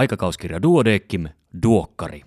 Aikakauskirja Duodeckim, Duokkari.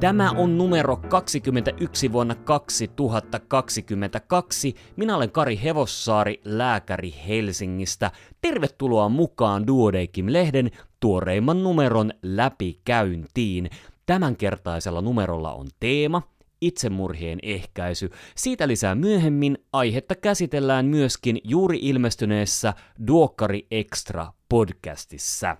Tämä on numero 21 vuonna 2022. Minä olen Kari Hevossaari, lääkäri Helsingistä. Tervetuloa mukaan Duodeckim-lehden tuoreimman numeron läpikäyntiin. Tämänkertaisella numerolla on teema – itsemurhien ehkäisy. Siitä lisää myöhemmin aihetta käsitellään myöskin juuri ilmestyneessä Duokkari Extra podcastissa.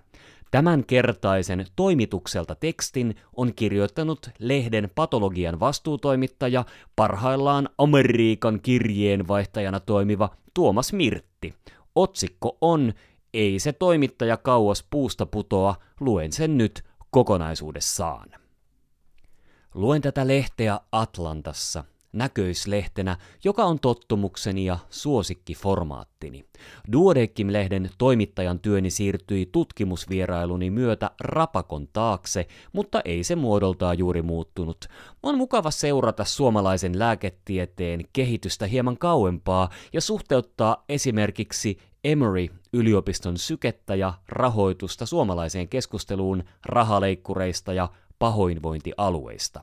Tämänkertaisen toimitukselta tekstin on kirjoittanut lehden patologian vastuutoimittaja, parhaillaan Amerikan kirjeenvaihtajana toimiva Tuomas Mirtti. Otsikko on Ei se toimittaja kauas puusta putoa, luen sen nyt kokonaisuudessaan. Luen tätä lehteä Atlantassa, näköislehtenä, joka on tottumukseni ja suosikkiformaattini. Duodeckim-lehden toimittajan työni siirtyi tutkimusvierailuni myötä rapakon taakse, mutta ei se muodoltaan juuri muuttunut. On mukava seurata suomalaisen lääketieteen kehitystä hieman kauempaa ja suhteuttaa esimerkiksi Emory-yliopiston sykettä ja rahoitusta suomalaiseen keskusteluun rahaleikkureista ja pahoinvointialueista.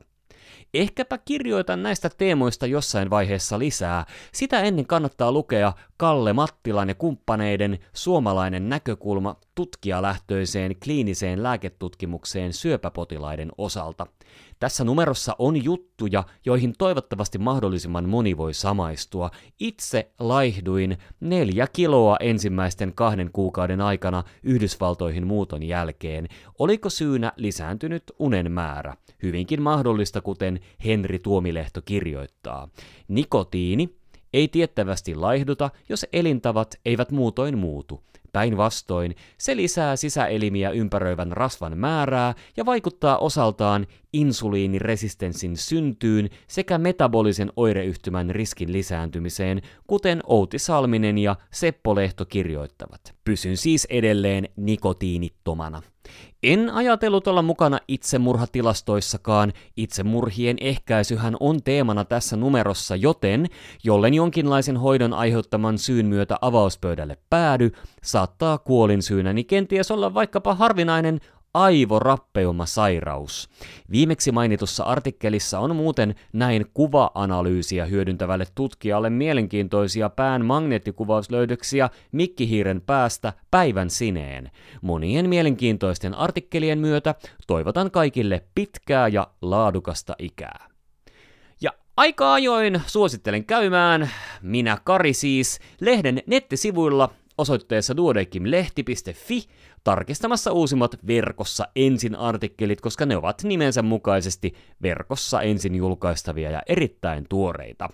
Ehkäpä kirjoitan näistä teemoista jossain vaiheessa lisää. Sitä ennen kannattaa lukea Kalle Mattilan ja kumppaneiden suomalainen näkökulma tutkijalähtöiseen kliiniseen lääketutkimukseen syöpäpotilaiden osalta. Tässä numerossa on juttuja, joihin toivottavasti mahdollisimman moni voi samaistua. Itse laihduin neljä kiloa ensimmäisten kahden kuukauden aikana Yhdysvaltoihin muuton jälkeen. Oliko syynä lisääntynyt unen määrä? Hyvinkin mahdollista, kuten Henri Tuomilehto kirjoittaa. Nikotiini ei tiettävästi laihduta, jos elintavat eivät muutoin muutu. Päinvastoin, se lisää sisäelimiä ympäröivän rasvan määrää ja vaikuttaa osaltaan insuliiniresistenssin syntyyn sekä metabolisen oireyhtymän riskin lisääntymiseen, kuten Outi Salminen ja Seppo Lehto kirjoittavat. Pysyn siis edelleen nikotiinittomana. En ajatellut olla mukana itsemurhatilastoissakaan, itsemurhien ehkäisyhän on teemana tässä numerossa, joten jollen jonkinlaisen hoidon aiheuttaman syyn myötä avauspöydälle päädy, saattaa kuolinsyynäni kenties olla vaikkapa harvinainen aivorappeuma-sairaus. Viimeksi mainitussa artikkelissa on muuten näin kuva-analyysiä hyödyntävälle tutkijalle mielenkiintoisia pään magneettikuvauslöydöksiä mikkihiiren päästä päivän sineen. Monien mielenkiintoisten artikkelien myötä toivotan kaikille pitkää ja laadukasta ikää. Ja aika ajoin suosittelen käymään, minä Kari siis, lehden nettisivuilla osoitteessa duodekimlehti.fi tarkistamassa uusimmat verkossa ensin artikkelit, koska ne ovat nimensä mukaisesti verkossa ensin julkaistavia ja erittäin tuoreita.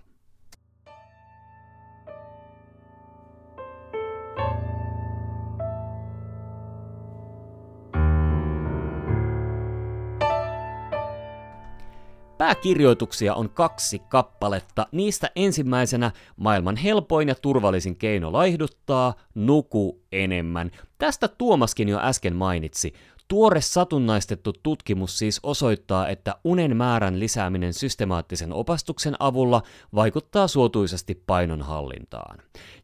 Pääkirjoituksia on kaksi kappaletta. Niistä ensimmäisenä maailman helpoin ja turvallisin keino laihduttaa, nuku enemmän. Tästä Tuomaskin jo äsken mainitsi. Tuore satunnaistettu tutkimus siis osoittaa, että unen määrän lisääminen systemaattisen opastuksen avulla vaikuttaa suotuisasti painonhallintaan.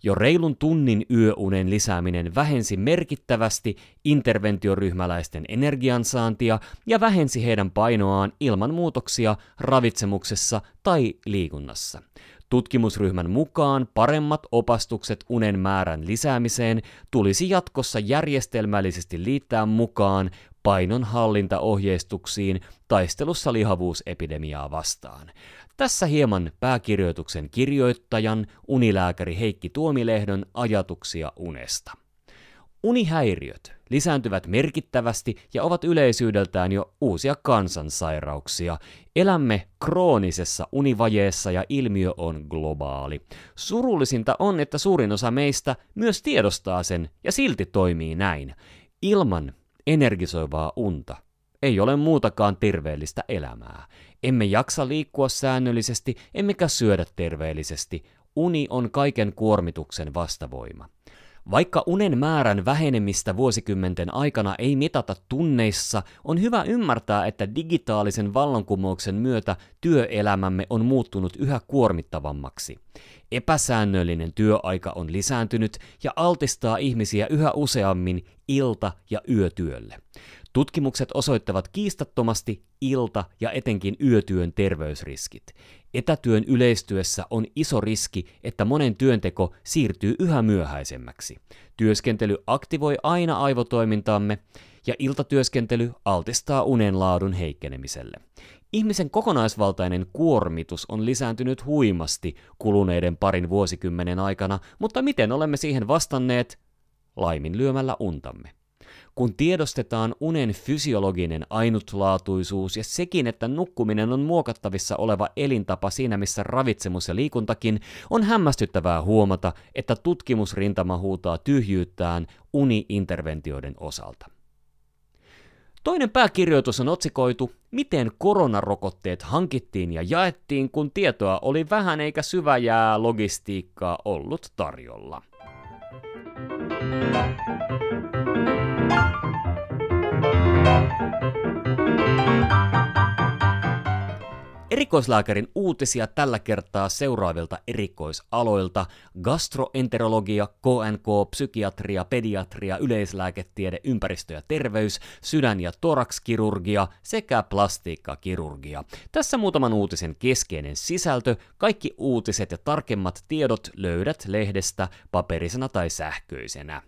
Jo reilun tunnin yöunen lisääminen vähensi merkittävästi interventioryhmäläisten energiansaantia ja vähensi heidän painoaan ilman muutoksia ravitsemuksessa tai liikunnassa. Tutkimusryhmän mukaan paremmat opastukset unen määrän lisäämiseen tulisi jatkossa järjestelmällisesti liittää mukaan painonhallintaohjeistuksiin taistelussa lihavuusepidemiaa vastaan. Tässä hieman pääkirjoituksen kirjoittajan, unilääkäri Heikki Tuomilehdon ajatuksia unesta. Unihäiriöt lisääntyvät merkittävästi ja ovat yleisyydeltään jo uusia kansansairauksia. Elämme kroonisessa univajeessa ja ilmiö on globaali. Surullisinta on, että suurin osa meistä myös tiedostaa sen ja silti toimii näin. Ilman energisoivaa unta ei ole muutakaan terveellistä elämää. Emme jaksa liikkua säännöllisesti, emmekä syödä terveellisesti. Uni on kaiken kuormituksen vastavoima. Vaikka unen määrän vähenemistä vuosikymmenten aikana ei mitata tunneissa, on hyvä ymmärtää, että digitaalisen vallankumouksen myötä työelämämme on muuttunut yhä kuormittavammaksi. Epäsäännöllinen työaika on lisääntynyt ja altistaa ihmisiä yhä useammin ilta- ja yötyölle. Tutkimukset osoittavat kiistattomasti ilta- ja etenkin yötyön terveysriskit. Etätyön yleistyessä on iso riski, että monen työnteko siirtyy yhä myöhäisemmäksi. Työskentely aktivoi aina aivotoimintaamme ja iltatyöskentely altistaa unen laadun heikkenemiselle. Ihmisen kokonaisvaltainen kuormitus on lisääntynyt huimasti kuluneiden parin vuosikymmenen aikana, mutta miten olemme siihen vastanneet? Laiminlyömällä untamme. Kun tiedostetaan unen fysiologinen ainutlaatuisuus ja sekin, että nukkuminen on muokattavissa oleva elintapa siinä missä ravitsemus ja liikuntakin, on hämmästyttävää huomata, että tutkimusrintama huutaa tyhjyyttään uni-interventioiden osalta. Toinen pääkirjoitus on otsikoitu Miten koronarokotteet hankittiin ja jaettiin, kun tietoa oli vähän eikä syväjää logistiikkaa ollut tarjolla. Erikoislääkärin uutisia tällä kertaa seuraavilta erikoisaloilta gastroenterologia, KNK, psykiatria, pediatria, yleislääketiede, ympäristö ja terveys, sydän- ja torakskirurgia sekä plastiikkakirurgia. Tässä muutaman uutisen keskeinen sisältö. Kaikki uutiset ja tarkemmat tiedot löydät lehdestä paperisena tai sähköisenä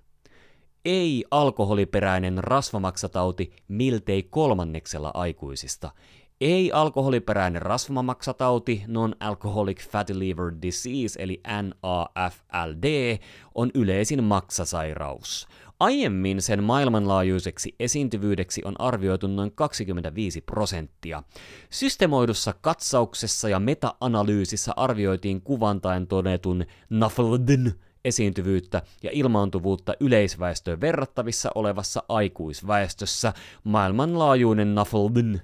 ei alkoholiperäinen rasvamaksatauti miltei kolmanneksella aikuisista. Ei alkoholiperäinen rasvamaksatauti, non-alcoholic fatty liver disease eli NAFLD, on yleisin maksasairaus. Aiemmin sen maailmanlaajuiseksi esiintyvyydeksi on arvioitu noin 25 prosenttia. Systemoidussa katsauksessa ja meta-analyysissä arvioitiin kuvantain todetun NAFLDn esiintyvyyttä ja ilmaantuvuutta yleisväestöön verrattavissa olevassa aikuisväestössä. Maailmanlaajuinen NAFLDn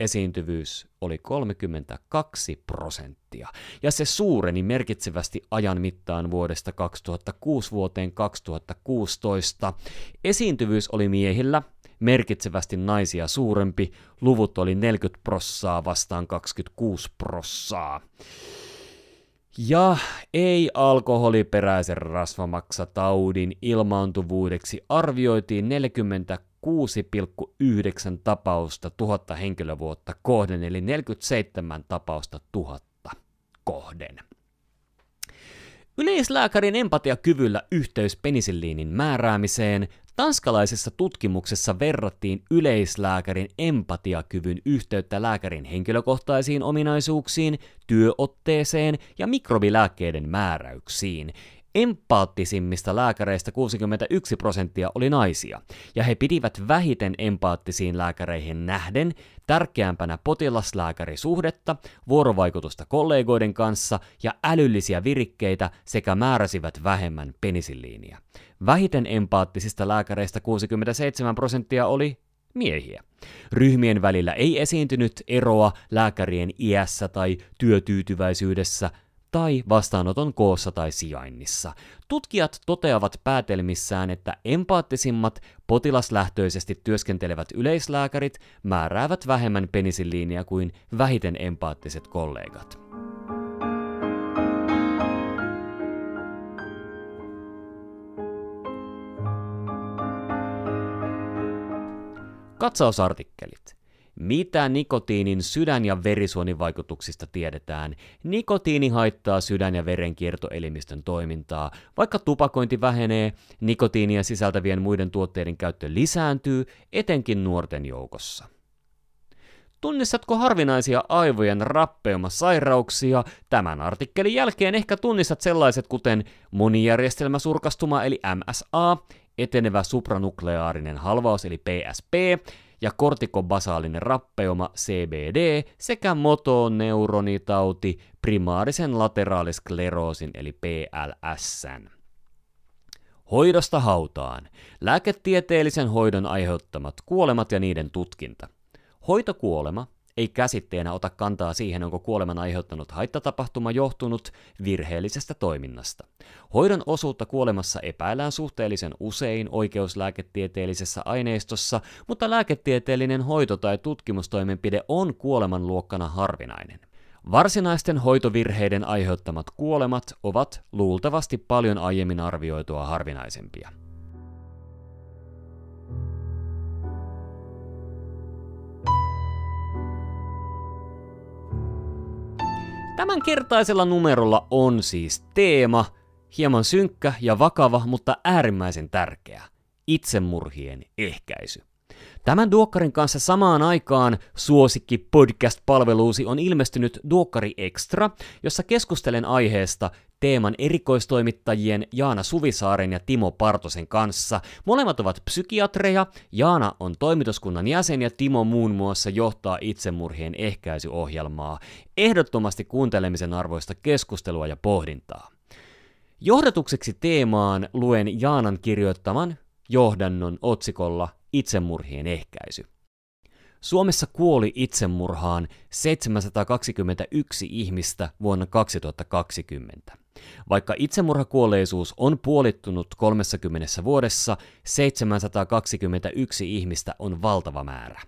esiintyvyys oli 32 prosenttia, ja se suureni merkitsevästi ajan mittaan vuodesta 2006 vuoteen 2016. Esiintyvyys oli miehillä merkitsevästi naisia suurempi, luvut oli 40 prossaa vastaan 26 prossaa. Ja ei alkoholiperäisen rasvamaksataudin ilmaantuvuudeksi arvioitiin 40 6,9 tapausta tuhatta henkilövuotta kohden, eli 47 tapausta tuhatta kohden. Yleislääkärin empatiakyvyllä yhteys penisilliinin määräämiseen Tanskalaisessa tutkimuksessa verrattiin yleislääkärin empatiakyvyn yhteyttä lääkärin henkilökohtaisiin ominaisuuksiin, työotteeseen ja mikrobilääkkeiden määräyksiin. Empaattisimmista lääkäreistä 61 prosenttia oli naisia, ja he pidivät vähiten empaattisiin lääkäreihin nähden tärkeämpänä potilaslääkärisuhdetta, vuorovaikutusta kollegoiden kanssa ja älyllisiä virikkeitä sekä määräsivät vähemmän penisilliiniä. Vähiten empaattisista lääkäreistä 67 prosenttia oli miehiä. Ryhmien välillä ei esiintynyt eroa lääkärien iässä tai työtyytyväisyydessä – tai vastaanoton koossa tai sijainnissa. Tutkijat toteavat päätelmissään, että empaattisimmat potilaslähtöisesti työskentelevät yleislääkärit määräävät vähemmän penisilliiniä kuin vähiten empaattiset kollegat. Katsausartikkelit. Mitä nikotiinin sydän- ja verisuonivaikutuksista tiedetään? Nikotiini haittaa sydän- ja verenkiertoelimistön toimintaa. Vaikka tupakointi vähenee, nikotiinia sisältävien muiden tuotteiden käyttö lisääntyy, etenkin nuorten joukossa. Tunnistatko harvinaisia aivojen rappeumasairauksia? Tämän artikkelin jälkeen ehkä tunnistat sellaiset kuten monijärjestelmäsurkastuma eli MSA, etenevä supranukleaarinen halvaus eli PSP, ja kortikobasaalinen rappeuma CBD sekä motoneuronitauti primaarisen lateraaliskleroosin eli PLSn. Hoidosta hautaan. Lääketieteellisen hoidon aiheuttamat kuolemat ja niiden tutkinta. Hoitokuolema ei käsitteenä ota kantaa siihen, onko kuoleman aiheuttanut haittatapahtuma johtunut virheellisestä toiminnasta. Hoidon osuutta kuolemassa epäillään suhteellisen usein oikeuslääketieteellisessä aineistossa, mutta lääketieteellinen hoito tai tutkimustoimenpide on kuoleman luokkana harvinainen. Varsinaisten hoitovirheiden aiheuttamat kuolemat ovat luultavasti paljon aiemmin arvioitua harvinaisempia. Tämän kertaisella numerolla on siis teema, hieman synkkä ja vakava, mutta äärimmäisen tärkeä, itsemurhien ehkäisy. Tämän Duokkarin kanssa samaan aikaan suosikki podcast-palveluusi on ilmestynyt Duokkari Extra, jossa keskustelen aiheesta teeman erikoistoimittajien Jaana Suvisaaren ja Timo Partosen kanssa. Molemmat ovat psykiatreja, Jaana on toimituskunnan jäsen ja Timo muun muassa johtaa itsemurhien ehkäisyohjelmaa. Ehdottomasti kuuntelemisen arvoista keskustelua ja pohdintaa. Johdatukseksi teemaan luen Jaanan kirjoittaman johdannon otsikolla Itsemurhien ehkäisy. Suomessa kuoli itsemurhaan 721 ihmistä vuonna 2020. Vaikka itsemurhakuolleisuus on puolittunut 30 vuodessa, 721 ihmistä on valtava määrä.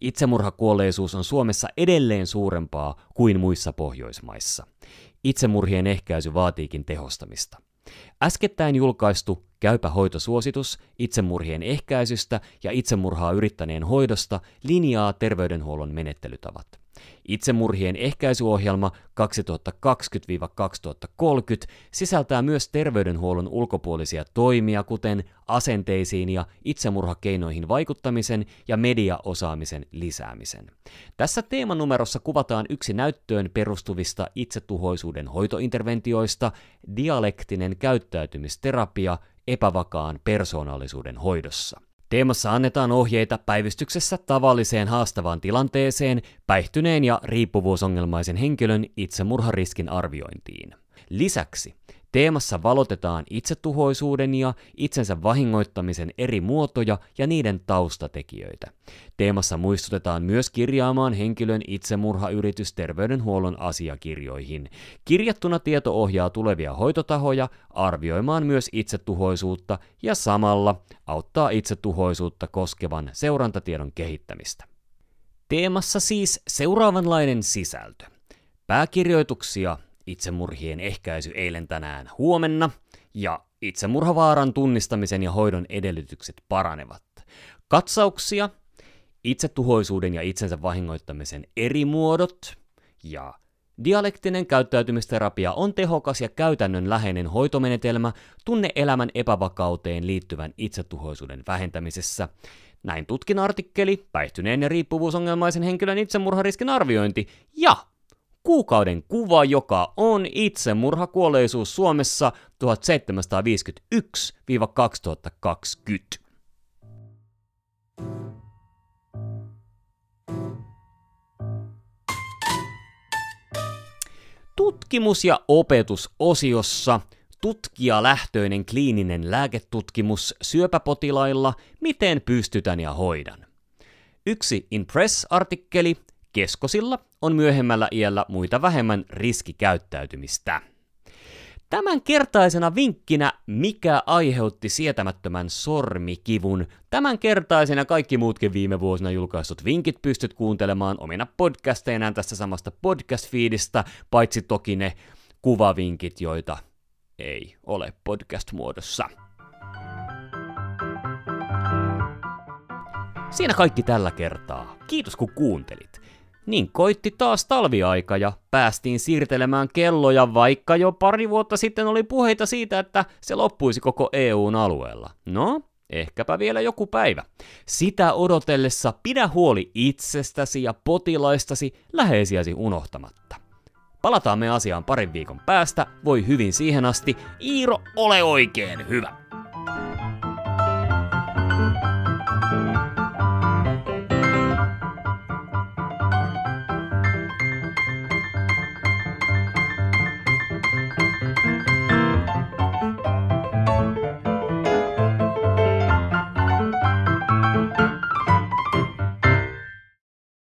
Itsemurhakuolleisuus on Suomessa edelleen suurempaa kuin muissa Pohjoismaissa. Itsemurhien ehkäisy vaatiikin tehostamista. Äskettäin julkaistu Käypä hoitosuositus itsemurhien ehkäisystä ja itsemurhaa yrittäneen hoidosta linjaa terveydenhuollon menettelytavat. Itsemurhien ehkäisyohjelma 2020-2030 sisältää myös terveydenhuollon ulkopuolisia toimia, kuten asenteisiin ja itsemurhakeinoihin vaikuttamisen ja mediaosaamisen lisäämisen. Tässä teemanumerossa kuvataan yksi näyttöön perustuvista itsetuhoisuuden hoitointerventioista, dialektinen käyttäytymisterapia epävakaan persoonallisuuden hoidossa. Teemassa annetaan ohjeita päivystyksessä tavalliseen haastavaan tilanteeseen, päihtyneen ja riippuvuusongelmaisen henkilön itsemurhariskin arviointiin. Lisäksi Teemassa valotetaan itsetuhoisuuden ja itsensä vahingoittamisen eri muotoja ja niiden taustatekijöitä. Teemassa muistutetaan myös kirjaamaan henkilön itsemurhayritys terveydenhuollon asiakirjoihin. Kirjattuna tieto ohjaa tulevia hoitotahoja arvioimaan myös itsetuhoisuutta ja samalla auttaa itsetuhoisuutta koskevan seurantatiedon kehittämistä. Teemassa siis seuraavanlainen sisältö. Pääkirjoituksia itsemurhien ehkäisy eilen tänään huomenna, ja itsemurhavaaran tunnistamisen ja hoidon edellytykset paranevat. Katsauksia, itsetuhoisuuden ja itsensä vahingoittamisen eri muodot, ja Dialektinen käyttäytymisterapia on tehokas ja käytännönläheinen hoitomenetelmä tunne-elämän epävakauteen liittyvän itsetuhoisuuden vähentämisessä. Näin tutkin artikkeli, päihtyneen ja riippuvuusongelmaisen henkilön itsemurhariskin arviointi ja kuukauden kuva, joka on itsemurhakuolleisuus Suomessa 1751-2020. Tutkimus- ja opetusosiossa tutkijalähtöinen kliininen lääketutkimus syöpäpotilailla, miten pystytän ja hoidan. Yksi Impress-artikkeli Keskosilla on myöhemmällä iällä muita vähemmän riskikäyttäytymistä. Tämän kertaisena vinkkinä, mikä aiheutti sietämättömän sormikivun. Tämän kertaisena kaikki muutkin viime vuosina julkaistut vinkit pystyt kuuntelemaan omina podcasteinaan tästä samasta podcast-feedistä, paitsi toki ne kuvavinkit, joita ei ole podcast-muodossa. Siinä kaikki tällä kertaa. Kiitos kun kuuntelit. Niin koitti taas talviaika ja päästiin siirtelemään kelloja, vaikka jo pari vuotta sitten oli puheita siitä, että se loppuisi koko EUn alueella. No, ehkäpä vielä joku päivä. Sitä odotellessa pidä huoli itsestäsi ja potilaistasi läheisiäsi unohtamatta. Palataan me asiaan parin viikon päästä, voi hyvin siihen asti. Iiro, ole oikein hyvä!